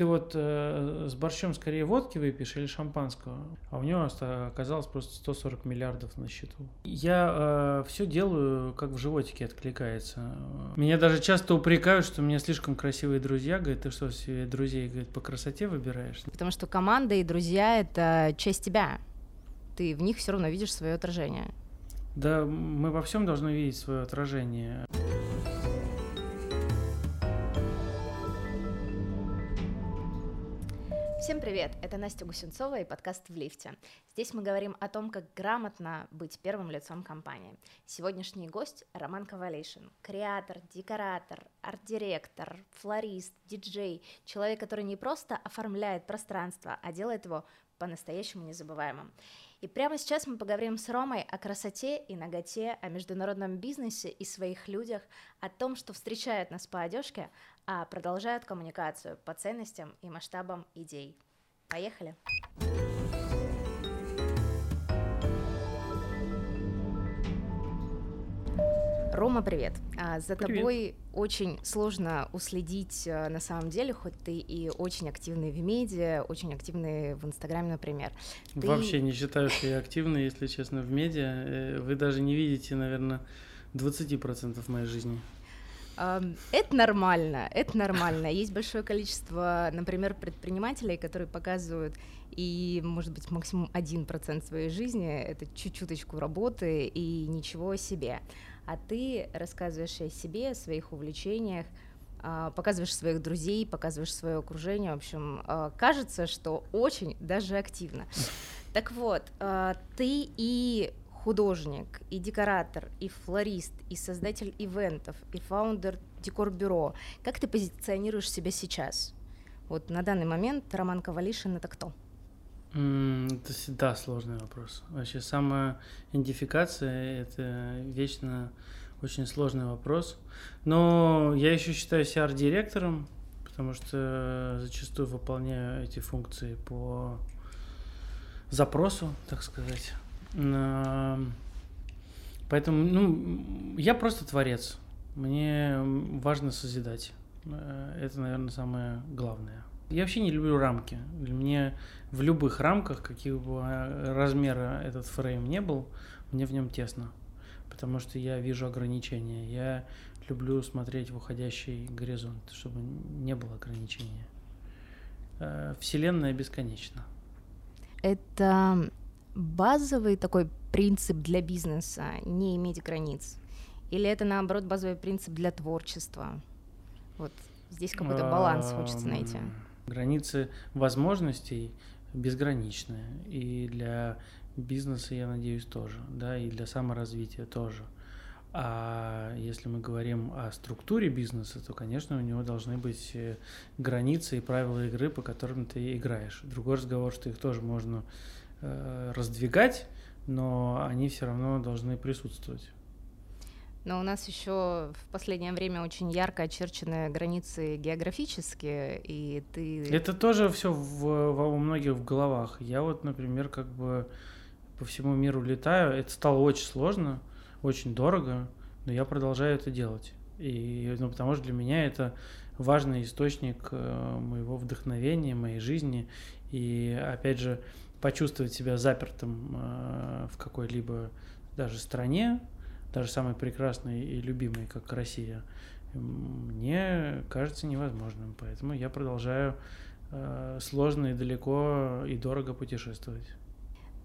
Ты вот э, с борщом скорее водки выпьешь или шампанского, а у него оказалось просто 140 миллиардов на счету. Я э, все делаю, как в животике откликается. Меня даже часто упрекают, что у меня слишком красивые друзья. Говорят, ты что, себе друзей говорит, по красоте выбираешь? Потому что команда и друзья — это часть тебя. Ты в них все равно видишь свое отражение. Да, мы во всем должны видеть свое отражение. Всем привет! Это Настя Гусенцова и подкаст «В лифте». Здесь мы говорим о том, как грамотно быть первым лицом компании. Сегодняшний гость — Роман Ковалейшин, креатор, декоратор, арт-директор, флорист, диджей, человек, который не просто оформляет пространство, а делает его по-настоящему незабываемым. И прямо сейчас мы поговорим с Ромой о красоте и ноготе, о международном бизнесе и своих людях, о том, что встречает нас по одежке, а продолжают коммуникацию по ценностям и масштабам идей. Поехали! Рома, привет. А, за привет. тобой очень сложно уследить э, на самом деле, хоть ты и очень активный в медиа, очень активный в Инстаграме, например. Ты... Вообще не считаю, что я активный, если честно, в медиа. Э, вы даже не видите, наверное, 20% моей жизни. Это нормально, это нормально. Есть большое количество, например, предпринимателей, которые показывают и, может быть, максимум один процент своей жизни — это чуть-чуточку работы и ничего о себе. А ты рассказываешь о себе, о своих увлечениях, а, показываешь своих друзей, показываешь свое окружение. В общем, а, кажется, что очень даже активно. Так вот, а, ты и художник, и декоратор, и флорист, и создатель ивентов, и фаундер декор-бюро. Как ты позиционируешь себя сейчас? Вот на данный момент Роман Ковалишин — это кто? Это всегда сложный вопрос. Вообще самая идентификация — это вечно очень сложный вопрос. Но я еще считаю себя арт-директором, потому что зачастую выполняю эти функции по запросу, так сказать. Поэтому, ну, я просто творец. Мне важно созидать. Э, это, наверное, самое главное. Я вообще не люблю рамки. Меня в любых рамках, каких бы размера этот фрейм не был, мне в нем тесно. Потому что я вижу ограничения. Я люблю смотреть в уходящий горизонт, чтобы не было ограничения. Э, вселенная бесконечна. Это базовый такой принцип для бизнеса не иметь границ? Или это наоборот базовый принцип для творчества? Вот здесь какой-то баланс хочется найти. Границы возможностей безграничны. И для бизнеса, я надеюсь, тоже, да, и для саморазвития тоже. А если мы говорим о структуре бизнеса, то, конечно, у него должны быть э, границы и правила игры, по которым ты играешь. Другой разговор, что их тоже можно раздвигать, но они все равно должны присутствовать. Но у нас еще в последнее время очень ярко очерчены границы географические, и ты... Это тоже все в, у многих в головах. Я вот, например, как бы по всему миру летаю. Это стало очень сложно, очень дорого, но я продолжаю это делать. И, ну, потому что для меня это важный источник э, моего вдохновения, моей жизни. И опять же, почувствовать себя запертым э, в какой-либо даже стране, даже самой прекрасной и любимой, как Россия, мне кажется невозможным. Поэтому я продолжаю э, сложно и далеко и дорого путешествовать.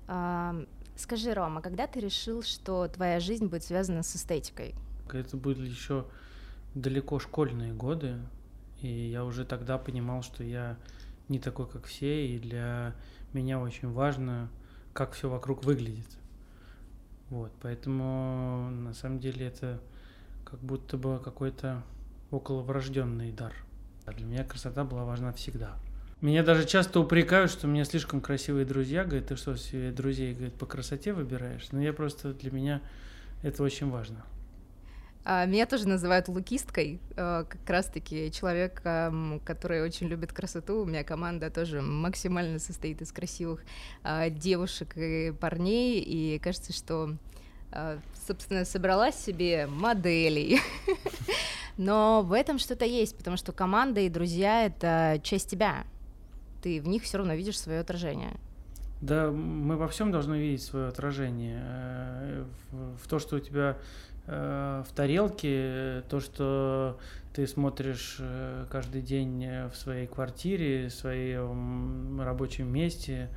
А, скажи, Рома, когда ты решил, что твоя жизнь будет связана с эстетикой? Это были еще далеко школьные годы, и я уже тогда понимал, что я не такой, как все, и для меня очень важно, как все вокруг выглядит. Вот, поэтому на самом деле это как будто бы какой-то около врожденный дар. А для меня красота была важна всегда. Меня даже часто упрекают, что у меня слишком красивые друзья. Говорят, ты что, себе друзей говорит, по красоте выбираешь? Но я просто, для меня это очень важно. А, меня тоже называют лукисткой, а, как раз-таки человек, который очень любит красоту. У меня команда тоже максимально состоит из красивых а, девушек и парней, и кажется, что собственно, собрала себе моделей. Но в этом что-то есть, потому что команда и друзья — это часть тебя. Ты в них все равно видишь свое отражение. Да, мы во всем должны видеть свое отражение. Э, в, то, что у тебя в тарелке, то, что ты смотришь э, каждый день в своей квартире, в своем рабочем месте,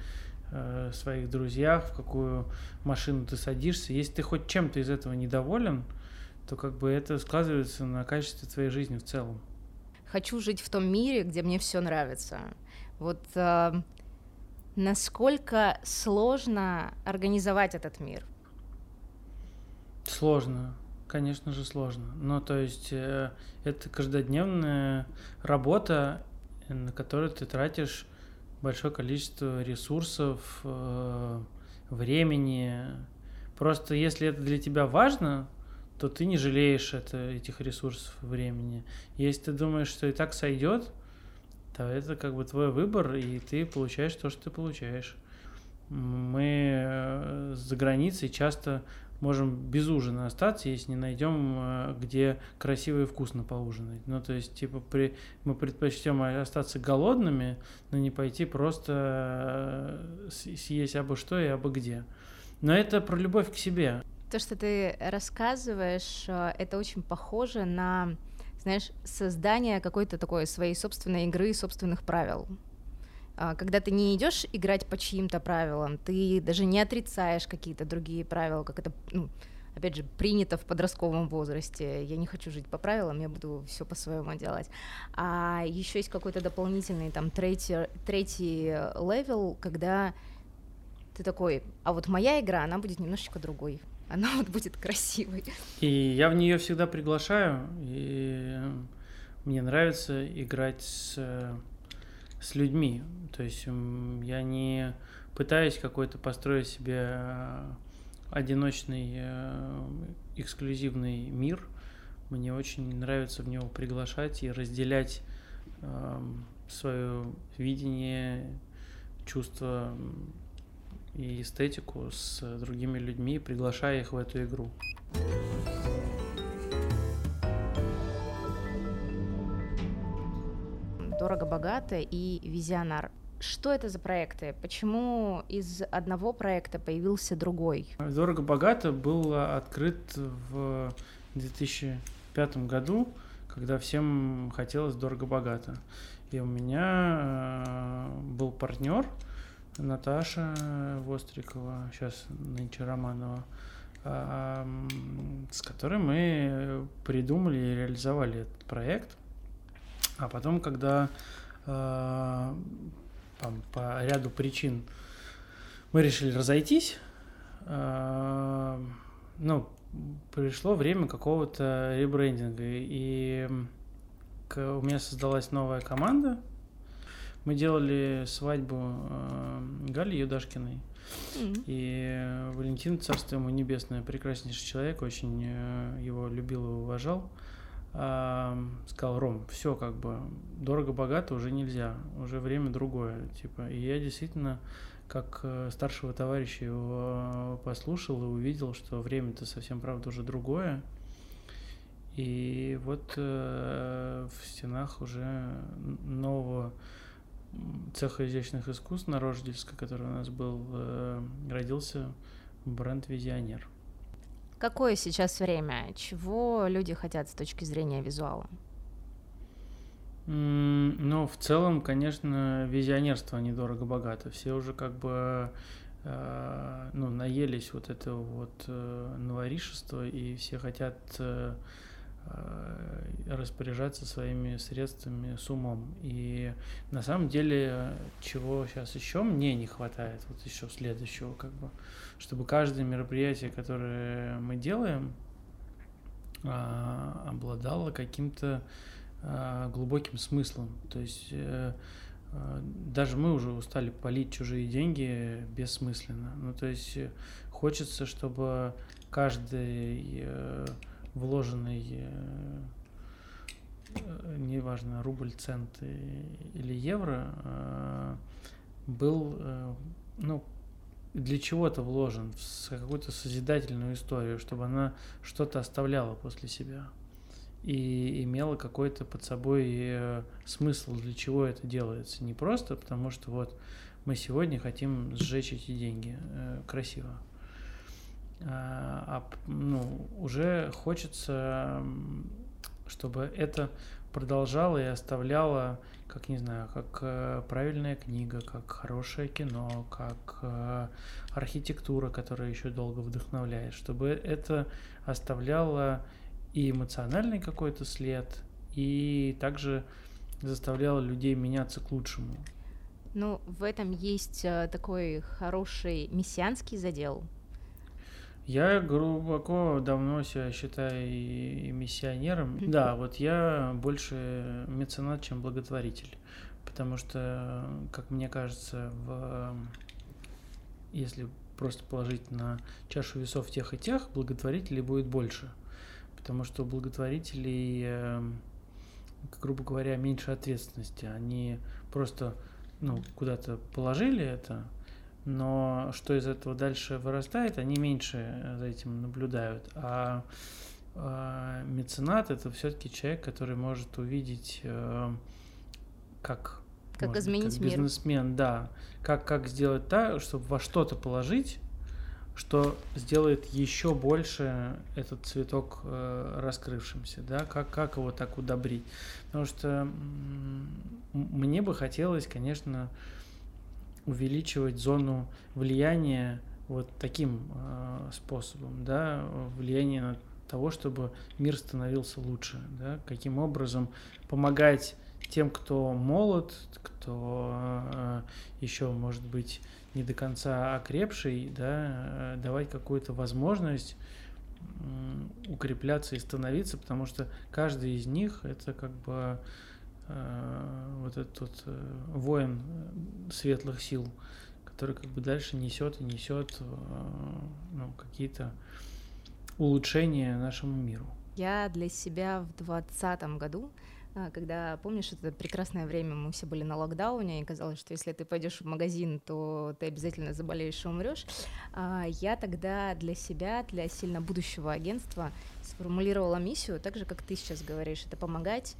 в своих друзьях, в какую машину ты садишься. Если ты хоть чем-то из этого недоволен, то как бы это сказывается на качестве твоей жизни в целом. Хочу жить в том мире, где мне все нравится. Вот э, насколько сложно организовать этот мир? Сложно, конечно же сложно. Но то есть э, это каждодневная работа, на которую ты тратишь большое количество ресурсов, э, времени. Просто если это для тебя важно, то ты не жалеешь это, этих ресурсов времени. Если ты думаешь, что и так сойдет, то это как бы твой выбор, и ты получаешь то, что ты получаешь. Мы э, за границей часто можем без ужина остаться, если не найдем, э, где красиво и вкусно поужинать. Ну, то есть, типа, при, мы предпочтем остаться голодными, но не пойти просто э, съесть абы что и абы где. Но это про любовь к себе. То, что ты рассказываешь, э, это очень похоже на, знаешь, создание какой-то такой своей собственной игры, собственных правил. А, когда ты не идешь играть по чьим-то правилам, ты даже не отрицаешь какие-то другие правила, как это, ну, опять же, принято в подростковом возрасте. Я не хочу жить по правилам, я буду все по-своему делать. А еще есть какой-то дополнительный там третий, третий level, когда ты такой, а вот моя игра, она будет немножечко другой она вот будет красивой. И я в нее всегда приглашаю, и мне нравится играть с, с людьми. То есть я не пытаюсь какой-то построить себе э, одиночный э, эксклюзивный мир. Мне очень нравится в него приглашать и разделять э, свое видение, чувство и эстетику с другими людьми, приглашая их в эту игру. Дорого-богато и визионар. Что это за проекты? Почему из одного проекта появился другой? Дорого-богато был открыт в 2005 году, когда всем хотелось дорого-богато. И у меня э, был партнер, Наташа Вострикова, сейчас нынче Романова, с которой мы придумали и реализовали этот проект. А потом, когда там, по ряду причин мы решили разойтись, ну, пришло время какого-то ребрендинга, и у меня создалась новая команда, мы делали свадьбу э, Гали Юдашкиной. Mm-hmm. И Валентин, царство ему небесное, прекраснейший человек, очень э, его любил и уважал. Э, сказал, Ром, все как бы дорого-богато уже нельзя, уже время другое. Типа, и я действительно как э, старшего товарища его послушал и увидел, что время-то совсем, правда, уже другое. И вот э, в стенах уже нового цеха изящных искусств на Рождельской, который у нас был, э, родился бренд «Визионер». Какое сейчас время? Чего люди хотят с точки зрения визуала? Ну, в целом, конечно, визионерство недорого-богато. Все уже как бы э, ну, наелись вот этого вот э, новоришества, и все хотят Э, распоряжаться своими средствами с умом. И на самом деле, чего сейчас еще мне не хватает, вот еще следующего, как бы, чтобы каждое мероприятие, которое мы делаем, а, обладало каким-то а, глубоким смыслом. То есть э, а, даже мы уже устали полить чужие деньги бессмысленно. Ну, то есть хочется, чтобы каждый э, вложенный, э, э, неважно, рубль, цент или евро, э, был, ну, для чего-то вложен в какую-то созидательную историю, чтобы она что-то оставляла после себя. и имело какой-то под собой смысл, для чего это делается. Не просто потому, что вот мы сегодня хотим сжечь эти деньги красиво, а, ну, уже хочется, чтобы это продолжало и оставляло, как не знаю, как э, правильная книга, как хорошее кино, как э, архитектура, которая еще долго вдохновляет, чтобы это оставляло и эмоциональный какой-то след, и также заставляло людей меняться к лучшему. Ну, в этом есть э, такой хороший мессианский задел, я глубоко давно себя считаю и миссионером. Да, вот я больше меценат, чем благотворитель. Потому что, как мне кажется, в... если просто положить на чашу весов тех и тех, благотворителей будет больше. Потому что у благотворителей, эм, грубо говоря, меньше ответственности. Они просто ну, куда-то положили это, но что из этого дальше вырастает, они меньше э, за этим наблюдают. А э, меценат это все-таки человек, который может увидеть, э, как как может, изменить как мир. Бизнесмен, да. Как, как сделать так, чтобы во что-то положить, что сделает еще больше этот цветок э, раскрывшимся, да, как, как его так удобрить. Потому что мне бы хотелось, конечно, увеличивать зону влияния вот таким э, способом, да, влияние на того, чтобы мир становился лучше, да, каким образом помогать тем, кто молод, кто э, еще, может быть, не до конца окрепший, да, э, давать какую-то возможность э, укрепляться и становиться, потому что каждый из них это как бы вот этот э, воин э, светлых сил, который как бы дальше несет и несет ну, какие-то улучшения нашему миру. Я для себя в двадцатом году когда, помнишь, это прекрасное время, мы все были на локдауне, и казалось, что если ты пойдешь в магазин, то ты обязательно заболеешь и умрешь. А, я тогда для себя, для сильно будущего агентства сформулировала миссию, так же, как ты сейчас говоришь, это помогать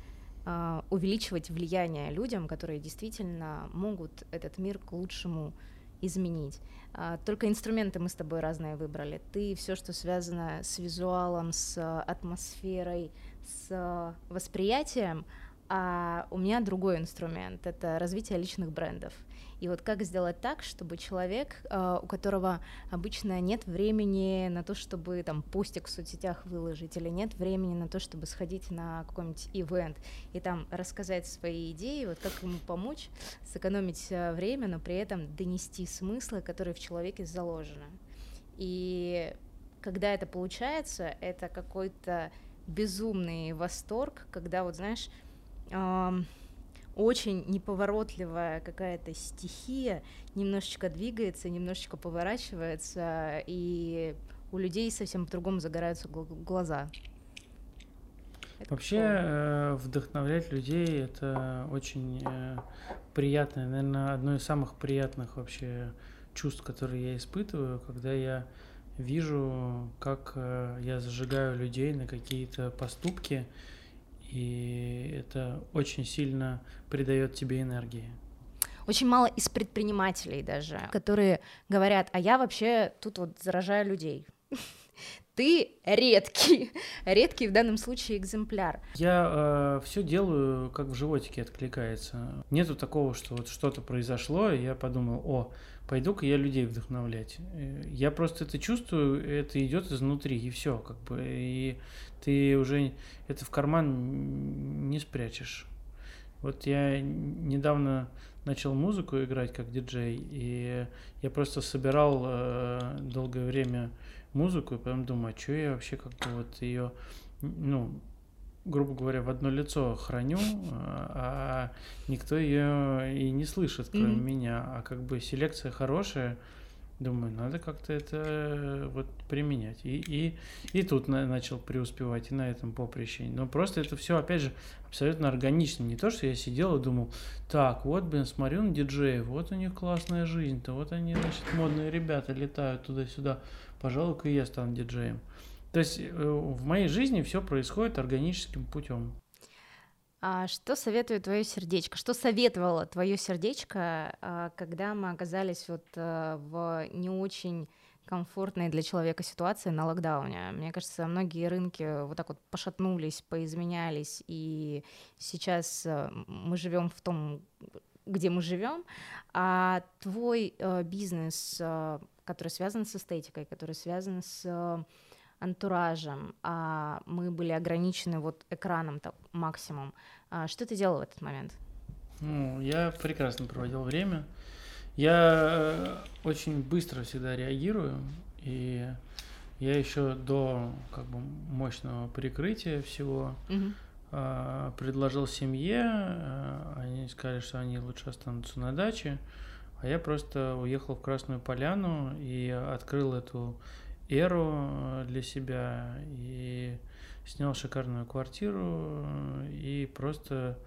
увеличивать влияние людям, которые действительно могут этот мир к лучшему изменить. А, только инструменты мы с тобой разные выбрали. Ты все, что связано с визуалом, с атмосферой, с восприятием, а у меня другой инструмент — это развитие личных брендов. И вот как сделать так, чтобы человек, а, у которого обычно нет времени на то, чтобы там постик в соцсетях выложить, или нет времени на то, чтобы сходить на какой-нибудь ивент и там рассказать свои идеи, вот как ему помочь сэкономить а, время, но при этом донести смыслы, которые в человеке заложены. И когда это получается, это какой-то безумный восторг, когда вот знаешь очень неповоротливая какая-то стихия немножечко двигается, немножечко поворачивается, и у людей совсем по-другому загораются глаза. Это Вообще э, вдохновлять людей это очень э, приятное, наверное, одно из самых приятных вообще чувств, которые я испытываю, когда я вижу, как э, я зажигаю людей на какие-то поступки, и это очень сильно придает тебе энергии. Очень мало из предпринимателей даже, которые говорят, а я вообще тут вот заражаю людей. Ты редкий, редкий в данном случае экземпляр. Я э, все делаю, как в животике откликается. Нету такого, что вот что-то произошло, и я подумал, о, пойду-ка я людей вдохновлять. Э, я просто это чувствую, это идет изнутри, и все, как бы. И ты уже это в карман не спрячешь. Вот я недавно начал музыку играть как диджей, и я просто собирал э, долгое время музыку, и потом думаю, а что я вообще как-то вот ее, ну, грубо говоря, в одно лицо храню, а, а никто ее и не слышит, кроме mm-hmm. меня. А как бы селекция хорошая, думаю, надо как-то это э, вот применять. И, и, и тут на, начал преуспевать, и на этом поприще. Но просто это все, опять же, абсолютно органично. Не то, что я сидел и думал, так, вот, блин, смотрю на диджеев, вот у них классная жизнь-то, вот они, значит, модные ребята летают туда-сюда, пожалуй-ка и я стану диджеем. То есть э, в моей жизни все происходит органическим путем. А что советует твое сердечко? Что советовало твое сердечко, а, когда мы оказались вот э, в не очень комфортной для человека ситуации на локдауне. Мне кажется, многие рынки вот так вот пошатнулись, поизменялись, и сейчас э, мы живем в том, где мы живем, а твой бизнес, который связан с эстетикой, который связан с антуражем, а мы были ограничены вот экраном так, максимум. А что ты делал в этот момент? Ну, я прекрасно проводил время. Я э, очень быстро всегда реагирую, и я еще до как бы мощного прикрытия всего э, предложил семье, э, они сказали, что они лучше останутся на даче, а я просто уехал в Красную Поляну и открыл эту эру э, для себя и снял шикарную квартиру э, и просто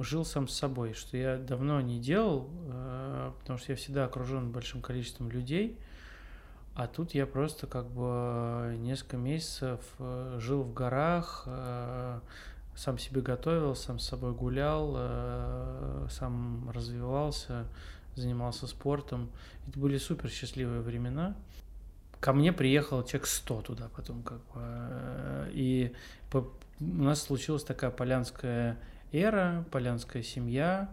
жил сам с собой, что я давно не делал, э, потому что я всегда окружен большим количеством людей, а тут я просто как бы несколько месяцев жил в горах, сам себе готовил, сам с собой гулял, сам развивался, занимался спортом. Это были супер счастливые времена. Ко мне приехал человек 100 туда потом как бы. э, И по- у нас случилась такая полянская эра, полянская семья,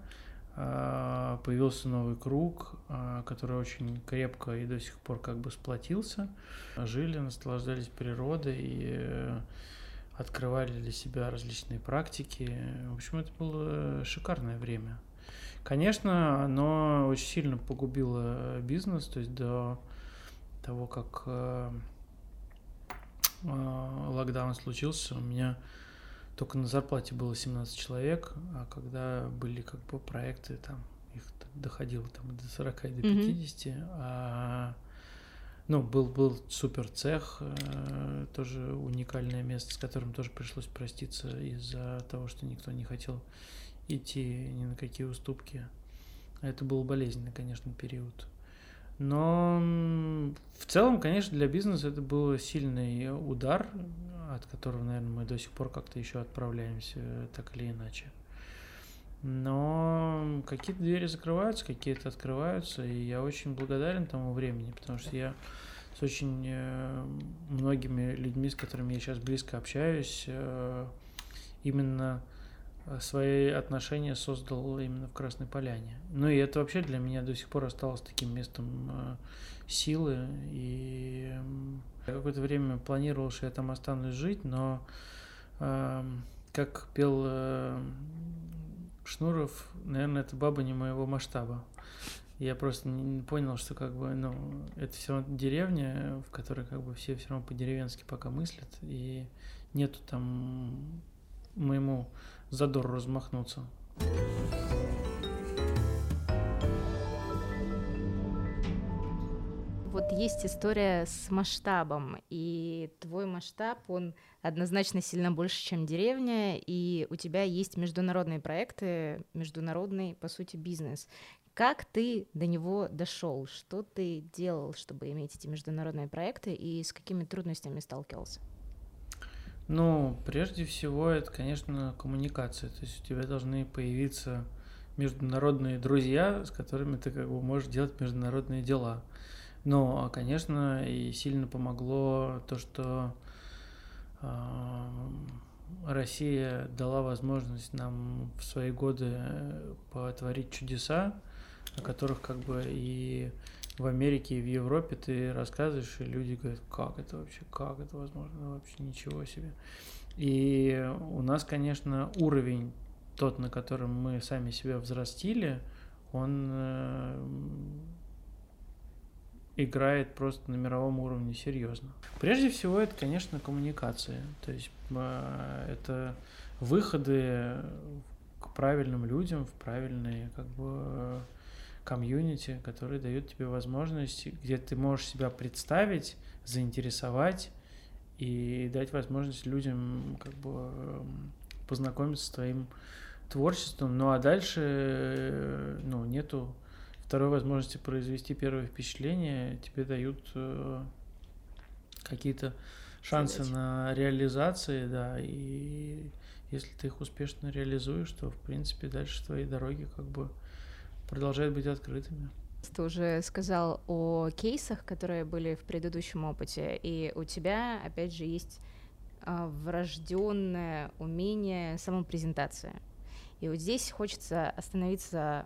а, появился новый круг, а, который очень крепко и до сих пор как бы сплотился. Жили, наслаждались природой и э, открывали для себя различные практики. В общем, это было шикарное время. Конечно, оно очень сильно погубило бизнес, то есть до того, как э, э, локдаун случился, у меня только на зарплате было 17 человек, а когда были как бы проекты, там их доходило там до 40 и до Мгм. 50, а, ну, был, был супер цех, э, тоже уникальное место, с которым тоже пришлось проститься из-за того, что никто не хотел идти ни на какие уступки. Это был болезненный, конечно, период. Но в целом, конечно, для бизнеса это был сильный удар, от которого, наверное, мы до сих пор как-то еще отправляемся, так или иначе. Но какие-то двери закрываются, какие-то открываются, и я очень благодарен тому времени, потому что я с очень э, многими людьми, с которыми я сейчас близко общаюсь, э, именно свои отношения создал именно в Красной Поляне. Ну и это вообще для меня до сих пор осталось таким местом э, силы. И какое-то время планировал, что я там останусь жить, но эм, как пел э, Шнуров, наверное, это баба не моего масштаба. Я просто не понял, что как бы, ну, это все равно деревня, в которой как бы все все равно по-деревенски пока мыслят, и нету там моему задору размахнуться. Вот есть история с масштабом, и твой масштаб, он однозначно сильно больше, чем деревня, и у тебя есть международные проекты, международный, по сути, бизнес. Как ты до него дошел? Что ты делал, чтобы иметь эти международные проекты, и с какими трудностями сталкивался? Ну, прежде всего, это, конечно, коммуникация. То есть у тебя должны появиться международные друзья, с которыми ты как бы можешь делать международные дела. Но, конечно, и сильно помогло то, что а, Россия дала возможность нам в свои годы э, потворить чудеса, о которых как бы и в Америке, и в Европе ты рассказываешь, и люди говорят, как это вообще, как это возможно, Ну, вообще ничего себе. И у нас, конечно, уровень тот, на котором мы сами себя взрастили, он э, играет просто на мировом уровне серьезно. Прежде всего, это, конечно, коммуникация. То есть э, это выходы к правильным людям, в правильные как бы комьюнити, которые дают тебе возможность, где ты можешь себя представить, заинтересовать и дать возможность людям как бы эм, познакомиться с твоим творчеством. Ну а дальше э, ну, нету второй возможности произвести первое впечатление. Тебе дают, э, какие-то шансы задачи. на реализации, да, и если ты их успешно реализуешь, то, в принципе, дальше твои дороги как бы продолжают быть открытыми. Ты уже сказал о кейсах, которые были в предыдущем опыте, и у тебя, опять же, есть а, врожденное умение самопрезентации. И вот здесь хочется остановиться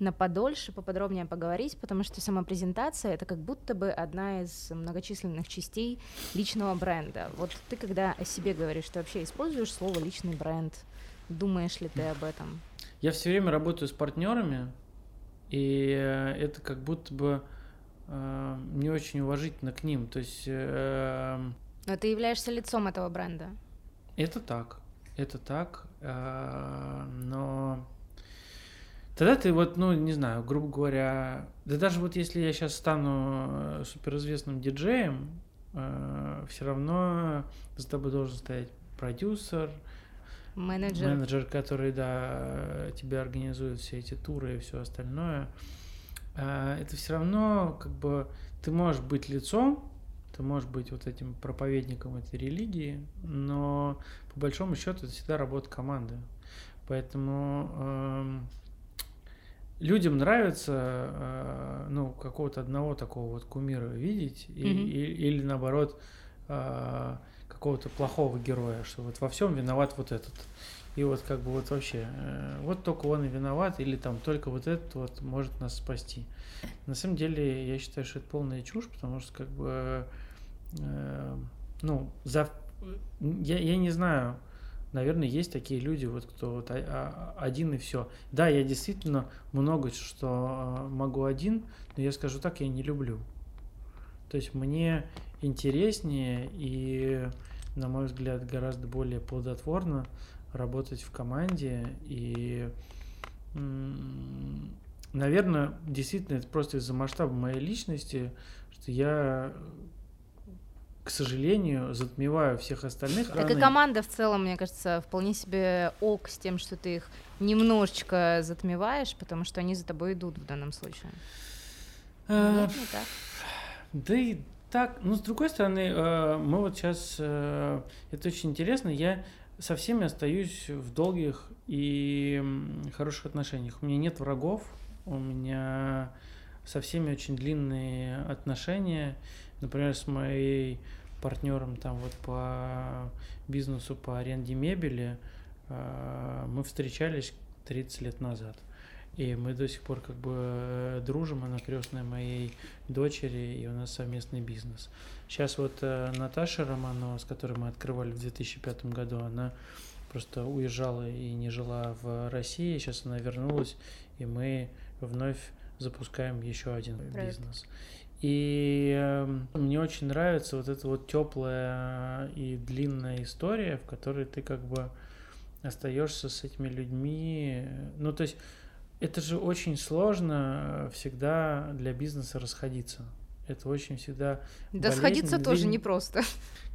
на подольше, поподробнее поговорить, потому что сама презентация — это как будто бы одна из многочисленных частей личного бренда. Вот ты, когда о себе говоришь, ты вообще используешь слово «личный бренд», думаешь ли ты об этом? Я все время работаю с партнерами, и э, это как будто бы э, не очень уважительно к ним. То есть... Э, Но ты являешься лицом этого бренда. Это так, это так, э, но Тогда ты вот, ну, не знаю, грубо говоря, да даже вот если я сейчас стану э, суперизвестным диджеем, э, все равно за тобой должен стоять продюсер, менеджер, менеджер, который, да, тебе организует все эти туры и все остальное. Э, это все равно, как бы, ты можешь быть лицом, ты можешь быть вот этим проповедником этой религии, но по большому счету это всегда работа команды. Поэтому э, людям нравится, э, ну, какого-то одного такого вот кумира видеть, mm-hmm. и, и, или наоборот, э, какого-то плохого героя, что вот во всем виноват вот этот. И вот как бы вот вообще, э, вот только он и виноват, или там только вот этот вот может нас спасти. На самом деле, я считаю, что это полная чушь, потому что как бы, ну, за, я, я не знаю, наверное, есть такие люди, вот кто вот один и все. Да, я действительно много что а, могу один, но я скажу так, я не люблю. То есть мне интереснее и, на мой взгляд, гораздо более плодотворно работать в команде и наверное, действительно, это просто из-за масштаба моей личности, что я к сожалению, затмеваю всех остальных. Так и команда в целом, мне кажется, вполне себе ок с тем, что ты их немножечко затмеваешь, потому что они за тобой идут в данном случае. А, Нет, не так. Да и так, ну, с другой стороны, э, мы вот сейчас, э, это очень интересно, я со всеми остаюсь в долгих и хороших отношениях. У меня нет врагов, у меня со всеми очень длинные отношения. Например, с моей партнером там вот по бизнесу по аренде мебели э, мы встречались 30 лет назад. И мы до сих пор как бы э, дружим, она крестная моей дочери, и у нас совместный бизнес. Сейчас вот э, Наташа Романова, с которой мы открывали в 2005 году, она просто уезжала и не жила в России, сейчас она вернулась, и мы вновь запускаем еще один Проект. бизнес. И эм, мне очень нравится вот эта вот теплая и длинная история, в которой ты как бы остаешься с этими людьми. Ну, то есть это же очень сложно всегда для бизнеса расходиться. Это очень всегда... Да сходиться тоже непросто.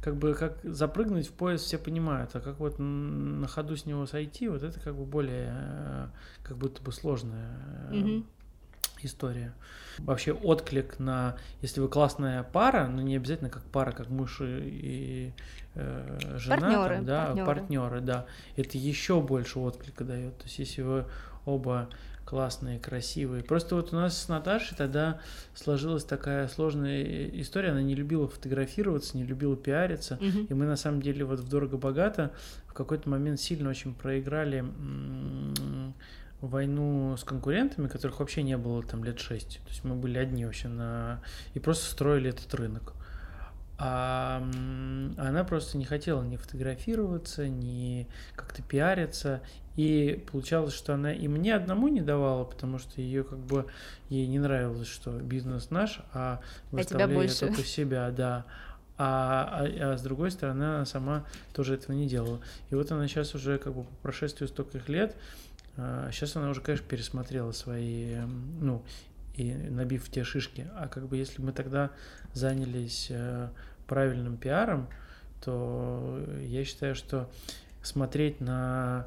Как бы как запрыгнуть в поезд все понимают, а как вот на ходу с него сойти, вот это как бы более э, как будто бы сложная mm-hmm история. Вообще отклик на, если вы классная пара, но не обязательно как пара, как муж и э, жена, партнеры, там, да, партнеры. партнеры, да, это еще больше отклика дает. То есть если вы оба классные, красивые. Просто вот у нас с Наташей тогда сложилась такая сложная история. Она не любила фотографироваться, не любила пиариться. Mm-hmm. И мы на самом деле вот в дорого-богато в какой-то момент сильно очень проиграли войну с конкурентами, которых вообще не было там лет шесть. То есть мы были одни вообще на... и просто строили этот рынок. А она просто не хотела ни фотографироваться, ни как-то пиариться. И получалось, что она и мне одному не давала, потому что ее как бы ей не нравилось, что бизнес наш, а выставляю а только себя, да. А, а, а с другой стороны, она сама тоже этого не делала. И вот она сейчас уже как бы по прошествию стольких лет Сейчас а, она уже, конечно, пересмотрела свои, эм, ну, и набив те шишки. А как бы если мы тогда занялись э, правильным пиаром, то я считаю, что смотреть на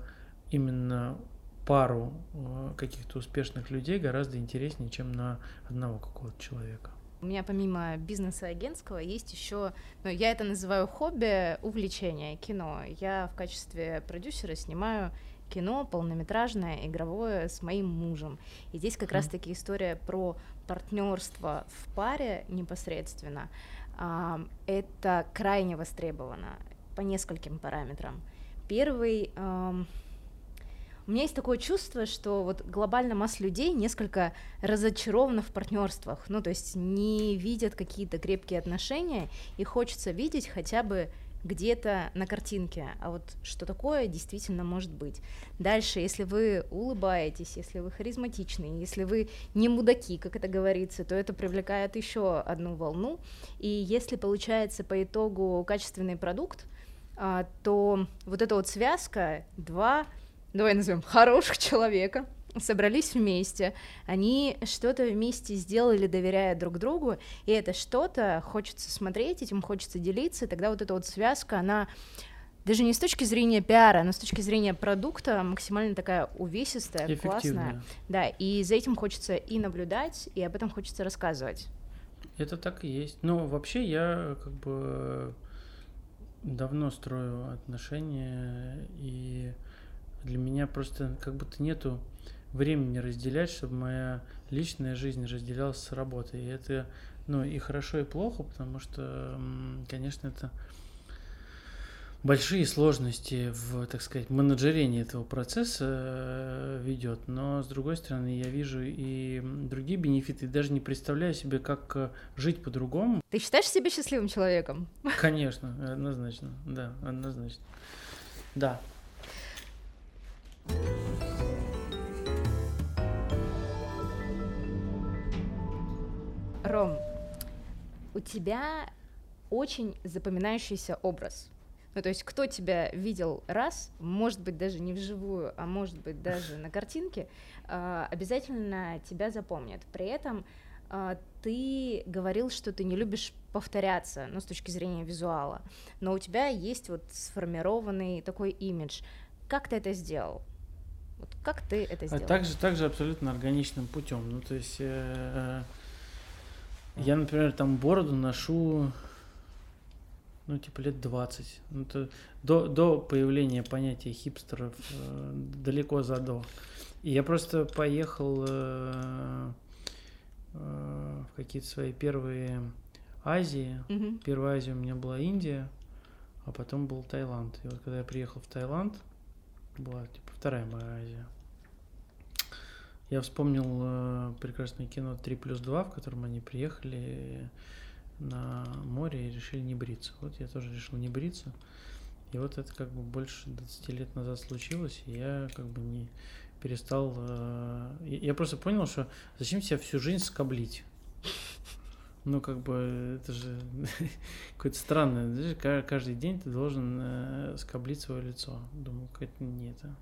именно пару э, каких-то успешных людей гораздо интереснее, чем на одного какого-то человека. У меня помимо бизнеса агентского есть еще, ну, я это называю хобби, увлечение кино. Я в качестве продюсера снимаю кино полнометражное, игровое с моим мужем. И здесь как mm. раз-таки история про партнерство в паре непосредственно. Это крайне востребовано по нескольким параметрам. Первый у меня есть такое чувство, что вот глобально масса людей несколько разочарована в партнерствах, ну то есть не видят какие-то крепкие отношения, и хочется видеть хотя бы где-то на картинке, а вот что такое действительно может быть. Дальше, если вы улыбаетесь, если вы харизматичны, если вы не мудаки, как это говорится, то это привлекает еще одну волну. И если получается по итогу качественный продукт, а, то вот эта вот связка два давай назовем, хороших человека, собрались вместе, они что-то вместе сделали, доверяя друг другу, и это что-то хочется смотреть, этим хочется делиться, и тогда вот эта вот связка, она даже не с точки зрения пиара, но с точки зрения продукта максимально такая увесистая, классная. Да, и за этим хочется и наблюдать, и об этом хочется рассказывать. Это так и есть. Ну, вообще я как бы давно строю отношения и для меня просто как будто нету времени разделять, чтобы моя личная жизнь разделялась с работой. И это, ну, и хорошо, и плохо, потому что, конечно, это большие сложности в, так сказать, менеджерении этого процесса э, ведет, но с другой стороны я вижу и другие бенефиты, и даже не представляю себе, как э, жить по-другому. Ты считаешь себя счастливым человеком? Конечно, однозначно, да, однозначно. Да, Ром, у тебя очень запоминающийся образ. Ну, то есть, кто тебя видел раз, может быть, даже не вживую, а может быть, даже на картинке, а, обязательно тебя запомнят. При этом а, ты говорил, что ты не любишь повторяться, ну, с точки зрения визуала, но у тебя есть вот сформированный такой имидж. Как ты это сделал? Вот как ты это сделал? А также, также абсолютно органичным путем. Ну, то есть э, э, я, например, там бороду ношу, ну, типа лет 20. Ну, то, до, до появления понятия хипстеров э, далеко задо. И я просто поехал э, э, в какие-то свои первые Азии. Mm-hmm. Первая Азия у меня была Индия, а потом был Таиланд. И вот когда я приехал в Таиланд, была типа вторая моя Азия. Я вспомнил э, прекрасное кино 3 плюс 2, в котором они приехали на море и решили не бриться. Вот я тоже решил не бриться. И вот это как бы больше 20 лет назад случилось, и я как бы не перестал... Э, я просто понял, что зачем себя всю жизнь скоблить? Ну, как бы, это же какое-то странное. Каждый день ты должен э, скоблить свое лицо. Думаю, какая-то не это.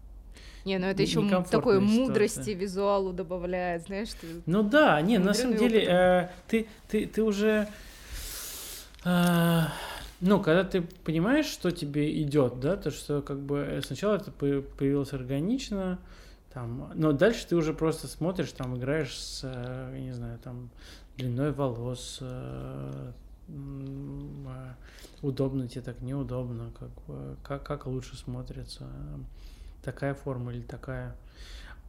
Не, ну это еще такой мудрости визуалу добавляет, знаешь, что. Ну да, не, на самом деле, э, ты, ты, ты уже. Э, ну, когда ты понимаешь, что тебе идет, да, то что как бы э, сначала это появилось органично, там, но дальше ты уже просто смотришь, там играешь с, э, я не знаю, там длиной волос, э, э, удобно тебе так, неудобно, как, как, как лучше смотрится, такая форма или такая.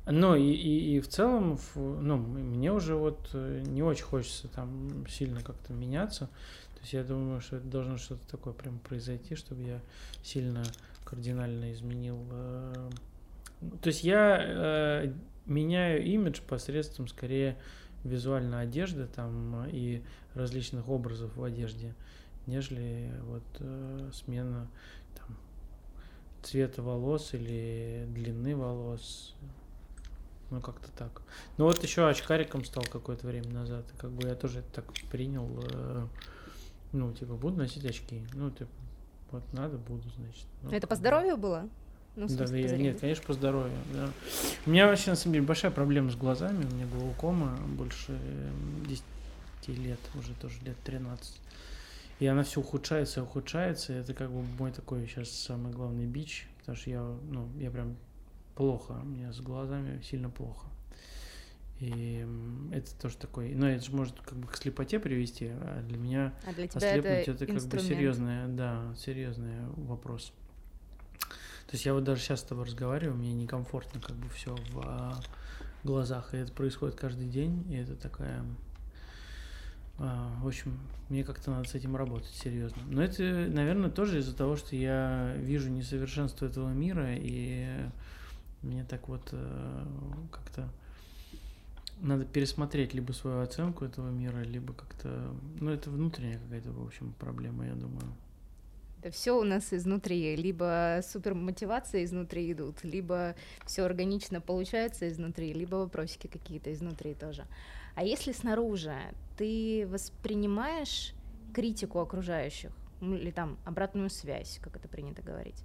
Ну и, и, и в целом, ну, мне уже вот э, не очень хочется там сильно как-то меняться. То есть я думаю, что это должно что-то такое прям произойти, чтобы я сильно кардинально изменил. То есть я меняю имидж посредством скорее визуальной одежды там и различных образов в одежде, нежели вот э, смена там, цвета волос или длины волос. Ну, как-то так. Ну, вот еще очкариком стал какое-то время назад. И как бы я тоже это так принял. Э, ну, типа, буду носить очки. Ну, типа, вот надо, буду, значит. Ну, это по здоровью было? Ну, да, да, я, нет, конечно, по здоровью. Да. У меня вообще, на самом деле, большая проблема с глазами. У меня глаукома больше 10 лет, уже тоже лет 13. И она все ухудшается и ухудшается. И это как бы мой такой сейчас самый главный бич. Потому что я, ну, я прям плохо. У меня с глазами сильно плохо. И это тоже такой, ну это же может как бы к слепоте привести, а для меня а для тебя ослепнуть это, это как бы серьезный, да, серьезный вопрос. То есть я вот даже сейчас с тобой разговариваю, мне некомфортно как бы все в а, глазах, и это происходит каждый день, и это такая а, в общем, мне как-то надо с этим работать серьезно. Но это, наверное, тоже из-за того, что я вижу несовершенство этого мира, и мне так вот э, как-то надо пересмотреть либо свою оценку этого мира, либо как-то... Ну, это внутренняя какая-то, в общем, проблема, я думаю. Это все у нас изнутри, либо супер мотивация изнутри идут, либо все органично получается изнутри, либо вопросики какие-то изнутри тоже. А если снаружи ты воспринимаешь критику окружающих или там обратную связь, как это принято говорить?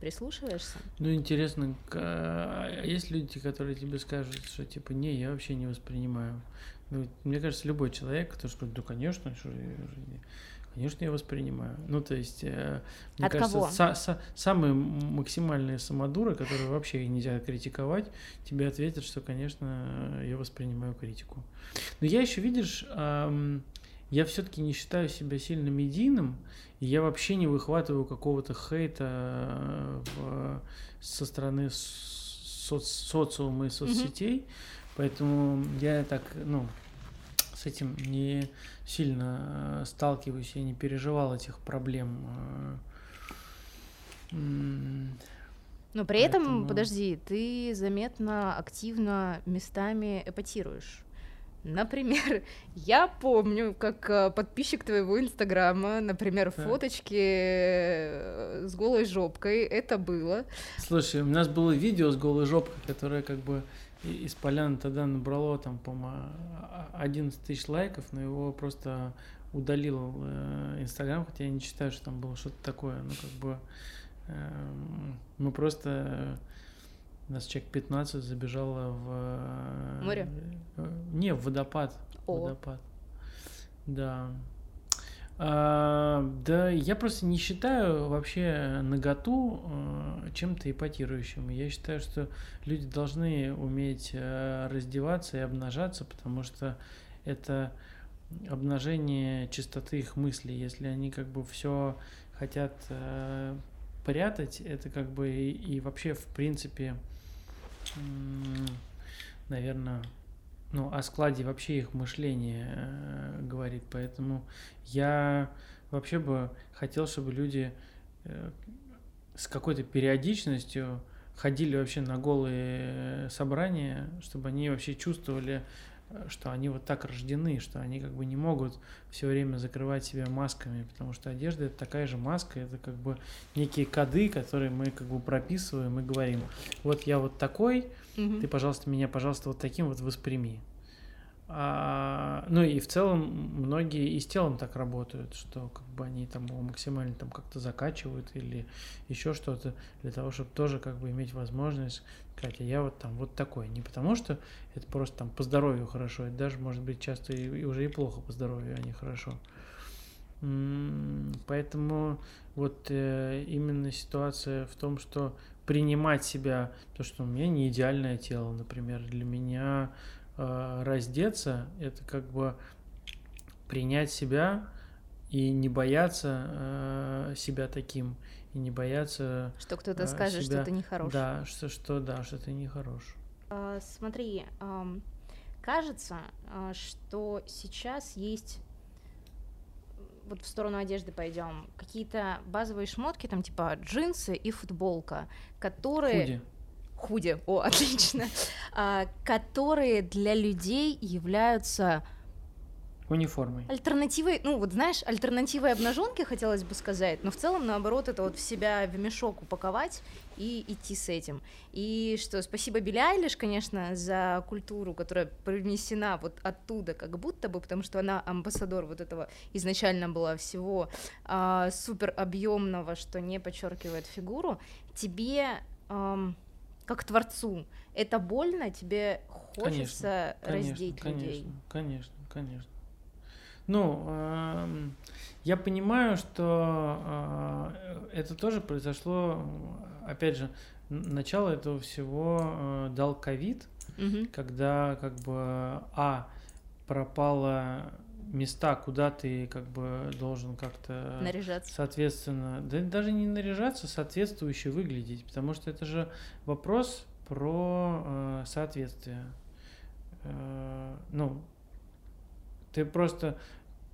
Прислушиваешься? Ну, интересно, а есть люди, которые тебе скажут, что типа, не, я вообще не воспринимаю. Ну, мне кажется, любой человек, который скажет, да, конечно, что Конечно, я воспринимаю. Ну, то есть, э, мне От кажется, кого? Са- са- самые максимальные самодуры, которые вообще нельзя критиковать, тебе ответят, что, конечно, я воспринимаю критику. Но я еще, видишь, эм, я все-таки не считаю себя сильно медийным, и я вообще не выхватываю какого-то хейта э, в, со стороны соц, социума и соцсетей, mm-hmm. поэтому я так, ну, с этим не сильно э, сталкиваюсь, я не переживал этих проблем. Э, Но при Поэтому... этом, подожди, ты заметно активно местами эпатируешь. Например, я помню, как э, подписчик твоего инстаграма, например, так. фоточки с голой жопкой, это было. Слушай, у нас было видео с голой жопкой, которое как бы из поляны тогда набрало там, по-моему, 11 тысяч лайков, но его просто удалил э, Инстаграм, хотя я не считаю, что там было что-то такое. Ну, как бы э, мы просто у нас человек 15 забежало в... Э, Море? Э, не, в водопад. О. Водопад. Да. А, да, я просто не считаю вообще наготу чем-то эпатирующим. Я считаю, что люди должны уметь а, раздеваться и обнажаться, потому что это обнажение чистоты их мыслей. Если они как бы все хотят а, прятать, это как бы и, вообще в принципе, наверное, ну, о складе вообще их мышления э, говорит. Поэтому я вообще бы хотел, чтобы люди э, с какой-то периодичностью ходили вообще на голые собрания, чтобы они вообще чувствовали, э, что они вот так рождены, что они как бы не могут все время закрывать себя масками, потому что одежда это такая же маска, это как бы некие коды, которые мы как бы прописываем и говорим, вот я вот такой, ты, пожалуйста, меня, пожалуйста, вот таким вот восприми. А, ну и в целом многие и с телом так работают, что как бы они там его максимально там как-то закачивают или еще что-то для того, чтобы тоже как бы иметь возможность сказать, а я вот там вот такой. Не потому что это просто там по здоровью хорошо, это даже может быть часто и, и уже и плохо по здоровью, а не хорошо. Поэтому вот э, именно ситуация в том, что принимать себя, то, что у меня не идеальное тело, например, для меня раздеться, это как бы принять себя и не бояться э, себя таким, и не бояться... Что кто-то э, скажет, себя, что ты нехорош. Да, что, что, да, что ты нехорош. Э, смотри, э, кажется, э, что сейчас есть вот в сторону одежды пойдем, какие-то базовые шмотки, там типа джинсы и футболка, которые... Худи. Худи, о, отлично, а, которые для людей являются униформой. Альтернативой, ну вот знаешь, альтернативой обнаженке хотелось бы сказать, но в целом наоборот это вот в себя в мешок упаковать и идти с этим. И что спасибо Билли Айлиш, конечно, за культуру, которая привнесена вот оттуда, как будто бы, потому что она амбассадор вот этого изначально была всего а, супер объемного, что не подчеркивает фигуру. Тебе ам, как творцу это больно, тебе хочется конечно, раздеть конечно, людей. Конечно, конечно. Ну, э, я понимаю, что э, это тоже произошло, опять же, начало этого всего э, дал ковид, Мгм. когда как бы а пропало места, куда ты как бы должен как-то Наряжаться. соответственно, да даже не наряжаться, соответствующе выглядеть, потому что это же вопрос про э, соответствие. Э, ну, ты просто,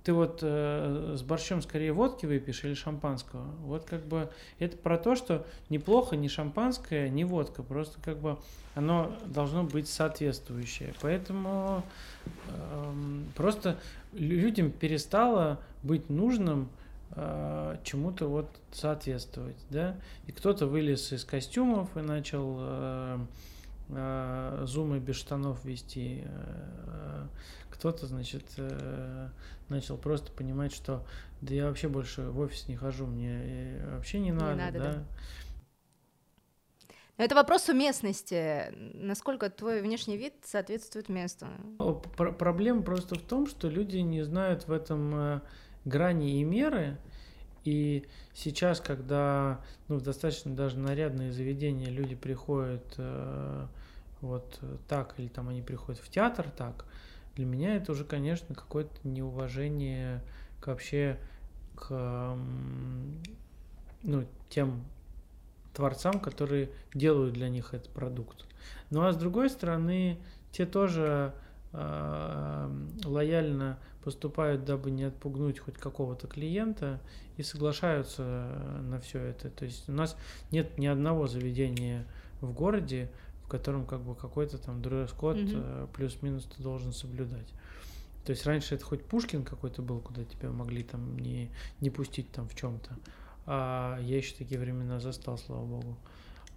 ты вот э, с борщом скорее водки выпьешь или шампанского. Вот как бы это про то, что неплохо ни шампанское, ни водка, просто как бы оно должно быть соответствующее. Поэтому эм, просто лю- людям перестало быть нужным э, чему-то вот соответствовать, да, и кто-то вылез из костюмов и начал э, э, зумы без штанов вести, э, кто-то, значит, э, начал просто понимать, что да я вообще больше в офис не хожу, мне э, вообще не надо, надо, да. да. Но это вопрос уместности. Насколько твой внешний вид соответствует месту. Пр- Проблема просто в том, что люди не знают в этом э, грани и меры. И сейчас, когда ну, в достаточно даже нарядные заведения люди приходят э, вот так, или там они приходят в театр так, для меня это уже, конечно, какое-то неуважение к вообще к ну, тем творцам, которые делают для них этот продукт. Ну а с другой стороны, те тоже э, лояльно поступают, дабы не отпугнуть хоть какого-то клиента и соглашаются на все это. То есть у нас нет ни одного заведения в городе, в котором как бы какой-то там дресс-код Мгм. э, плюс-минус ты должен соблюдать. То есть раньше это хоть Пушкин какой-то был, куда тебя могли там не, не пустить там в чем-то. А я еще такие времена застал, слава богу.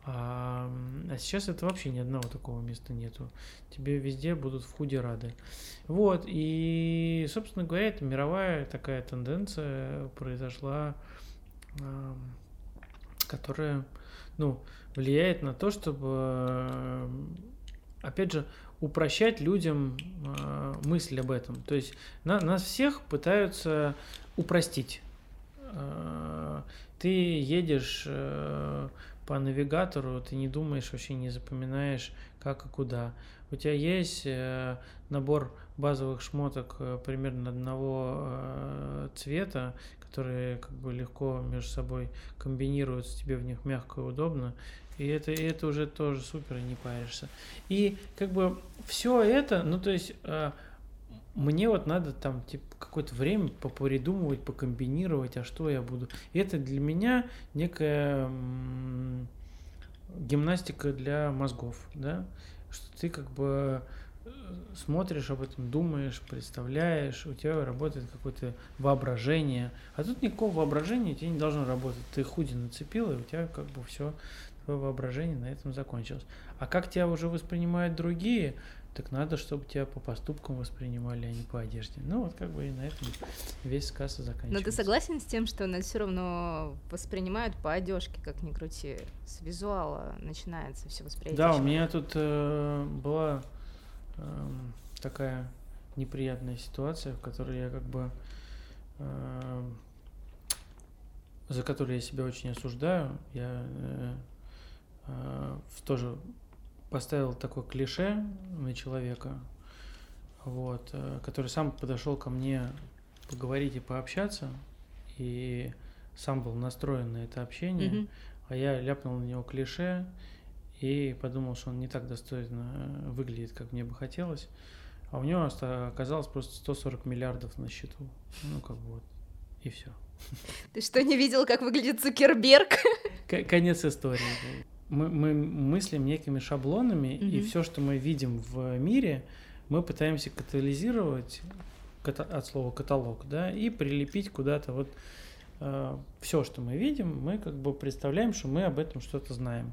А, а сейчас это вообще ни одного такого места нету. Тебе везде будут в худе рады. Вот, и, собственно говоря, это мировая такая тенденция произошла, которая, ну, влияет на то, чтобы, опять же, упрощать людям э, мысль об этом. То есть на- нас всех пытаются упростить. Э, Ты едешь э, по навигатору, ты не думаешь, вообще не запоминаешь, как и куда. У тебя есть набор базовых шмоток примерно одного цвета, которые как бы легко между собой комбинируются, тебе в них мягко и удобно. И это, и это уже тоже супер, и не паришься. И как бы все это, ну то есть э, мне вот надо там типа какое-то время попридумывать, покомбинировать, а что я буду. И это для меня некая гимнастика для мозгов, да, что ты как бы смотришь об этом, думаешь, представляешь, у тебя работает какое-то воображение, а тут никакого воображения у тебя не должно работать. Ты худи нацепил, и у тебя как бы все, твое воображение на этом закончилось. А как тебя уже воспринимают другие, так надо, чтобы тебя по поступкам воспринимали, а не по одежде. Ну вот как бы и на этом весь сказ заканчивается. Но ты согласен с тем, что нас все равно воспринимают по одежке, как ни крути. С визуала начинается все восприятие. Да, у меня тут э, была эм, такая неприятная ситуация, в которой я как бы эм, за которую я себя очень осуждаю. Я э, э, тоже поставил такое клише на человека, вот, э, который сам подошел ко мне поговорить и пообщаться, и сам был настроен на это общение. Мгм. А я ляпнул на него клише и подумал, что он не так достойно э, выглядит, как мне бы хотелось. А у него оказалось просто 140 миллиардов на счету. Ну, как бы вот. И все. Ты что, не видел, как выглядит Цукерберг? Конец истории. Мы, мы мыслим некими шаблонами, и Мгм. все, что мы видим в мире, мы пытаемся катализировать ката- от слова каталог, да, и прилепить куда-то вот все, что мы видим, мы как бы представляем, что мы об этом что-то знаем.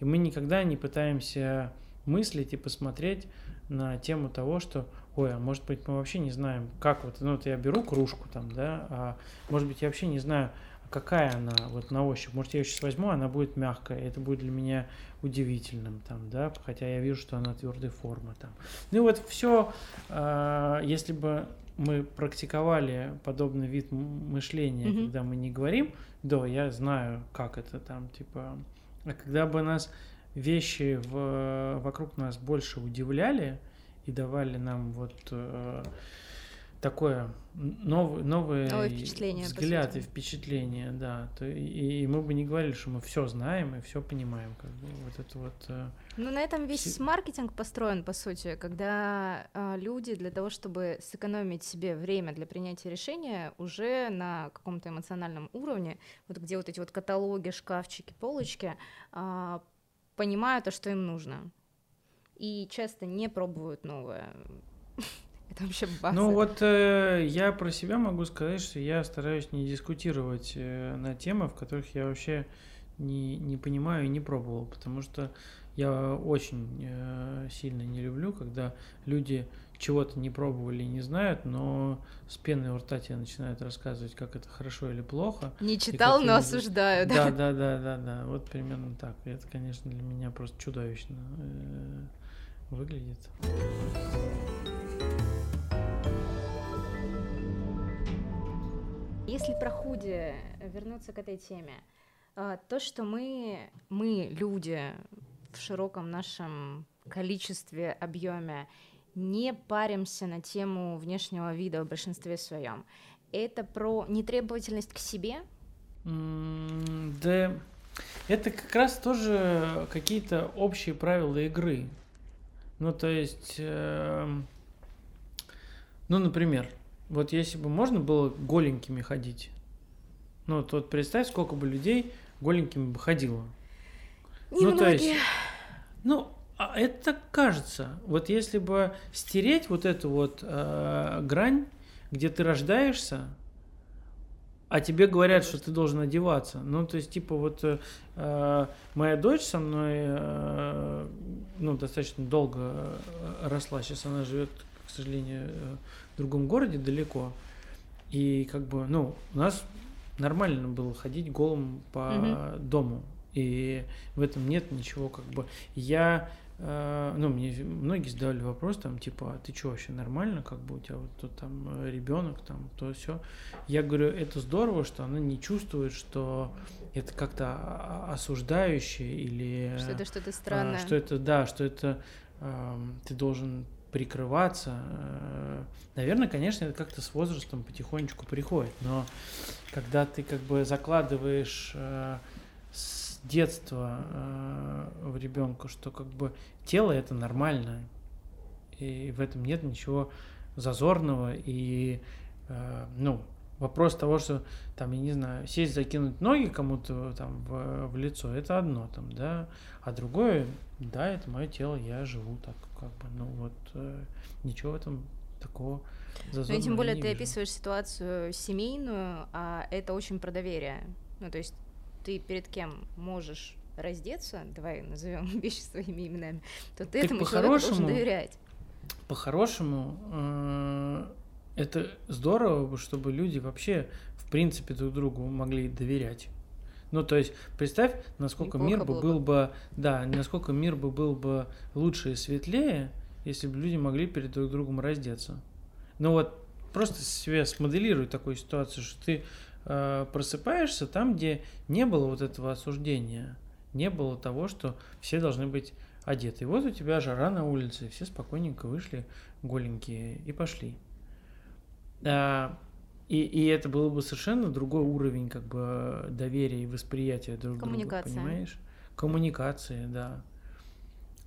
И мы никогда не пытаемся мыслить и посмотреть на тему того, что, ой, а может быть мы вообще не знаем, как вот, ну вот я беру кружку там, да, а может быть я вообще не знаю, а какая она вот на ощупь. Может я ее сейчас возьму, она будет мягкая, это будет для меня удивительным там, да, хотя я вижу, что она твердой формы там. Ну и вот все, если бы мы практиковали подобный вид мышления, Мгм. когда мы не говорим, да, я знаю, как это там, типа, а когда бы нас вещи в, вокруг нас больше удивляли и давали нам вот э, такое новое, новое, новое впечатление, взгляд и впечатление, да. То, и, и мы бы не говорили, что мы все знаем и все понимаем, как бы вот это вот. Э, ну на этом весь все... маркетинг построен, по сути, когда э, люди для того, чтобы сэкономить себе время для принятия решения, уже на каком-то эмоциональном уровне, вот где вот эти вот каталоги, шкафчики, полочки, э, понимают, а что им нужно, и часто не пробуют новое. Это вообще база. Ну вот э, я про себя могу сказать, что я стараюсь не дискутировать э, на темы, в которых я вообще не, не понимаю и не пробовал, потому что я очень э, сильно не люблю, когда люди чего-то не пробовали и не знают, но с пеной у рта тебе начинают рассказывать, как это хорошо или плохо. Не читал, но осуждаю, да? Да, да, да, да, да, вот примерно так. И это, конечно, для меня просто чудовищно э, выглядит. Если про худи вернуться к этой теме, а, то, что мы, мы, люди, в широком нашем количестве, объеме, не паримся на тему внешнего вида в большинстве своем. Это про нетребовательность к себе? да, это как раз тоже какие-то общие правила игры. Ну, то есть, э, ну, например, вот если бы можно было голенькими ходить, ну, то вот представь, сколько бы людей голенькими бы ходило. Немногие. Ну, то есть, ну, а это кажется. Вот если бы стереть вот эту вот э, грань, где ты рождаешься, а тебе говорят, что ты должен одеваться. Ну, то есть, типа, вот э, э моя дочь со мной, э, ну, достаточно долго э, росла. Сейчас она живет, к сожалению, э, в другом городе далеко. И как бы, ну, у нас нормально было ходить голым по угу. дому. И в этом нет ничего, как бы. Я, э, ну, мне многие задавали вопрос, там, типа, а ты что, вообще нормально, как бы у тебя вот тут там э, ребенок, там, то все. Я говорю, это здорово, что она не чувствует, что это как-то осуждающее или... Что это что-то странное. Что это, да, что это э, ты должен прикрываться. Э, наверное, конечно, это как-то с возрастом потихонечку приходит, но когда ты как бы закладываешь э, с детства э, в ребенка, что как бы тело это нормально, и в этом нет ничего зазорного, и ну, Вопрос того, что там, я не знаю, сесть, закинуть ноги кому-то там в, в лицо, это одно там, да, а другое, да, это мое тело, я живу так, как бы, ну вот, э, ничего в этом такого зазорного Ну и тем более ты вижу. описываешь ситуацию семейную, а это очень про доверие. Ну то есть ты перед кем можешь раздеться, давай назовем вещи своими именами, то ты так этому человеку должен доверять. По-хорошему, э, это здорово, чтобы люди вообще, в принципе, друг другу могли доверять. Ну, то есть, представь, насколько Неплохо мир бы был бы. бы, да, насколько мир бы был бы лучше и светлее, если бы люди могли перед друг другом раздеться. Ну вот, просто себе смоделируй такую ситуацию, что ты э, просыпаешься там, где не было вот этого осуждения, не было того, что все должны быть одеты. И вот у тебя жара на улице, все спокойненько вышли голенькие и пошли. А, и, и это было бы совершенно другой уровень как бы доверия и восприятия друг друга, понимаешь? Коммуникации, да.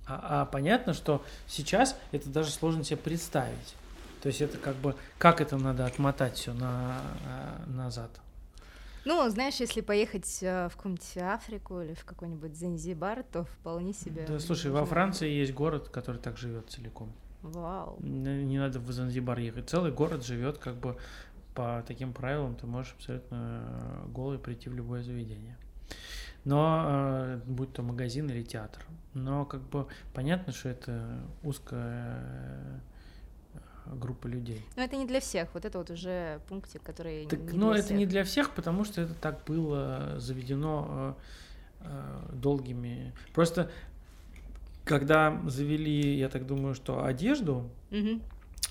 А, а понятно, что сейчас это даже сложно себе представить. То есть это как бы как это надо отмотать все на, а, назад. Ну, знаешь, если поехать э, в какую-нибудь Африку или в какой-нибудь Занзибар, то вполне себе. Да, слушай, во Франции есть город, который так живет целиком. Вау. Не надо в Занзибар ехать. Целый город живет как бы по таким правилам. Ты можешь абсолютно э, голый прийти в любое заведение. Но э, будь то магазин или театр. Но как бы понятно, что это узкая э, группа людей. Но это не для всех. Вот это вот уже пунктик, который. Так, не ну, это всех. не для всех, потому что это так было заведено долгими. Просто когда завели, я так думаю, что одежду, угу.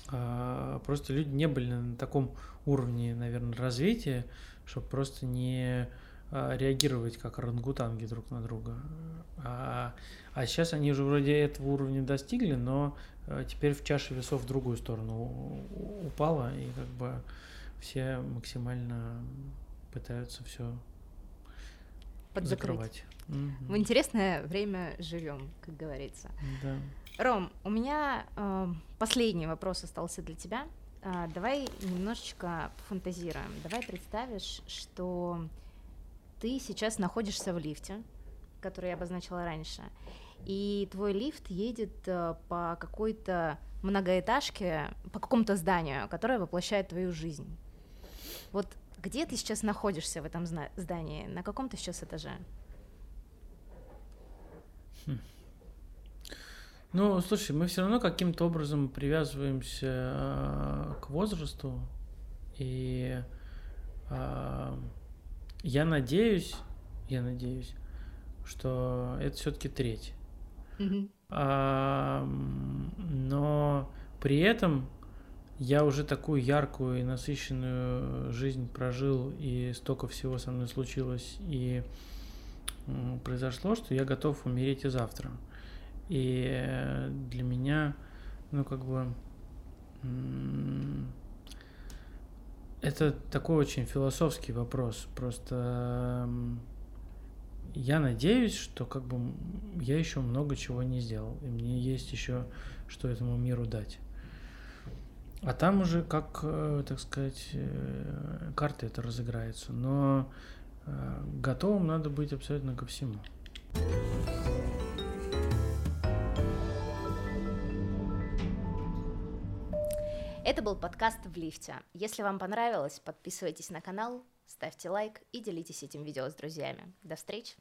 А, просто люди не были на таком уровне, наверное, развития, чтобы просто не а, реагировать как орангутанги друг на друга. А, а сейчас они уже вроде этого уровня достигли, но а, теперь в чаше весов в другую сторону упала, и как бы все максимально пытаются все закрывать. В интересное время живем, как говорится. Да. Ром, у меня э, последний вопрос остался для тебя. Э, давай немножечко фантазируем. Давай представишь, что ты сейчас находишься в лифте, который я обозначила раньше, и твой лифт едет э, по какой-то многоэтажке, по какому-то зданию, которое воплощает твою жизнь. Вот где ты сейчас находишься в этом здании? На каком ты сейчас этаже? Хм. Ну, слушай, мы все равно каким-то образом привязываемся э, к возрасту, и э, я надеюсь, я надеюсь, что это все-таки треть. Mm-hmm. А, но при этом я уже такую яркую и насыщенную жизнь прожил, и столько всего со мной случилось и произошло, что я готов умереть и завтра. И для меня, ну, как бы, это такой очень философский вопрос. Просто я надеюсь, что как бы я еще много чего не сделал, и мне есть еще что этому миру дать. А там уже как, э, так сказать, э, карты это разыграется. Но э, готовым надо быть абсолютно ко всему. Это был подкаст в лифте. Если вам понравилось, подписывайтесь на канал, ставьте лайк и делитесь этим видео с друзьями. До встречи!